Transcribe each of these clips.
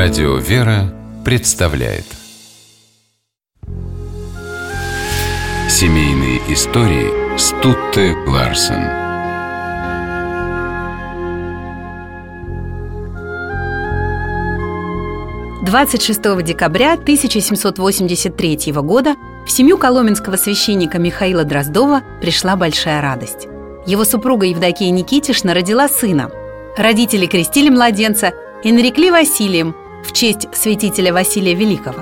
Радио «Вера» представляет Семейные истории Стутте Ларсен Двадцать шестого декабря 1783 года в семью коломенского священника Михаила Дроздова пришла большая радость. Его супруга Евдокия Никитишна родила сына. Родители крестили младенца и нарекли Василием в честь святителя Василия Великого.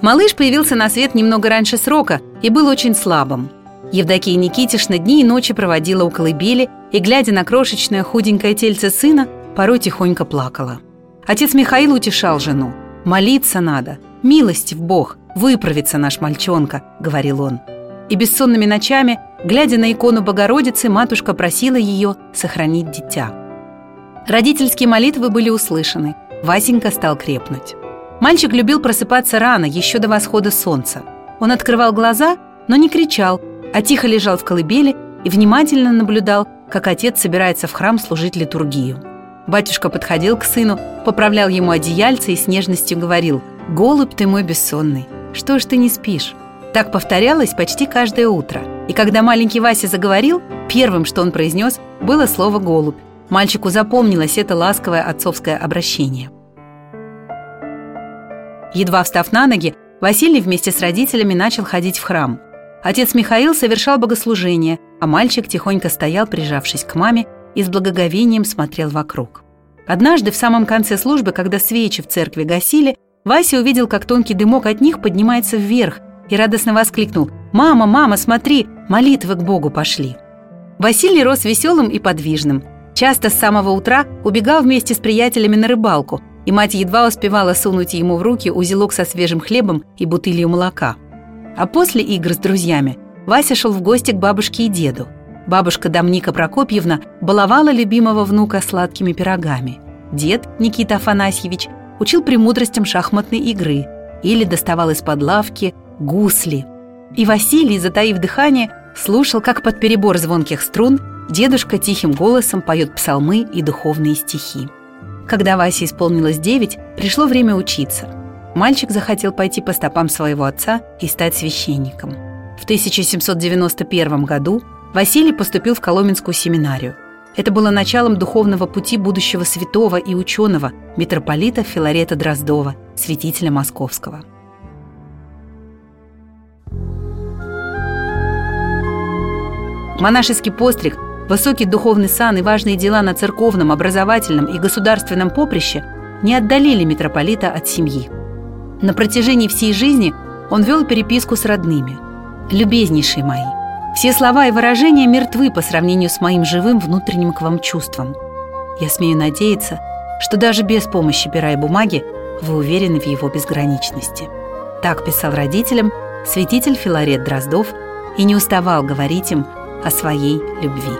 Малыш появился на свет немного раньше срока и был очень слабым. Евдокия Никитишна дни и ночи проводила у колыбели и, глядя на крошечное худенькое тельце сына, порой тихонько плакала. Отец Михаил утешал жену. «Молиться надо, милости в Бог, выправится наш мальчонка», — говорил он. И бессонными ночами Глядя на икону Богородицы, матушка просила ее сохранить дитя. Родительские молитвы были услышаны. Васенька стал крепнуть. Мальчик любил просыпаться рано, еще до восхода солнца. Он открывал глаза, но не кричал, а тихо лежал в колыбели и внимательно наблюдал, как отец собирается в храм служить литургию. Батюшка подходил к сыну, поправлял ему одеяльце и с нежностью говорил «Голубь ты мой бессонный, что ж ты не спишь?» Так повторялось почти каждое утро – и когда маленький Вася заговорил, первым, что он произнес, было слово «голубь». Мальчику запомнилось это ласковое отцовское обращение. Едва встав на ноги, Василий вместе с родителями начал ходить в храм. Отец Михаил совершал богослужение, а мальчик тихонько стоял, прижавшись к маме, и с благоговением смотрел вокруг. Однажды в самом конце службы, когда свечи в церкви гасили, Вася увидел, как тонкий дымок от них поднимается вверх, и радостно воскликнул «Мама, мама, смотри, молитвы к Богу пошли!» Василий рос веселым и подвижным. Часто с самого утра убегал вместе с приятелями на рыбалку, и мать едва успевала сунуть ему в руки узелок со свежим хлебом и бутылью молока. А после игр с друзьями Вася шел в гости к бабушке и деду. Бабушка Домника Прокопьевна баловала любимого внука сладкими пирогами. Дед Никита Афанасьевич учил премудростям шахматной игры или доставал из-под лавки гусли. И Василий, затаив дыхание, слушал, как под перебор звонких струн дедушка тихим голосом поет псалмы и духовные стихи. Когда Васе исполнилось девять, пришло время учиться. Мальчик захотел пойти по стопам своего отца и стать священником. В 1791 году Василий поступил в Коломенскую семинарию. Это было началом духовного пути будущего святого и ученого митрополита Филарета Дроздова, святителя Московского. Монашеский постриг, высокий духовный сан и важные дела на церковном, образовательном и государственном поприще не отдалили митрополита от семьи. На протяжении всей жизни он вел переписку с родными. «Любезнейшие мои, все слова и выражения мертвы по сравнению с моим живым внутренним к вам чувством. Я смею надеяться, что даже без помощи пера и бумаги вы уверены в его безграничности». Так писал родителям святитель Филарет Дроздов и не уставал говорить им – о своей любви.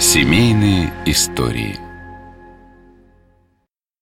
Семейные истории –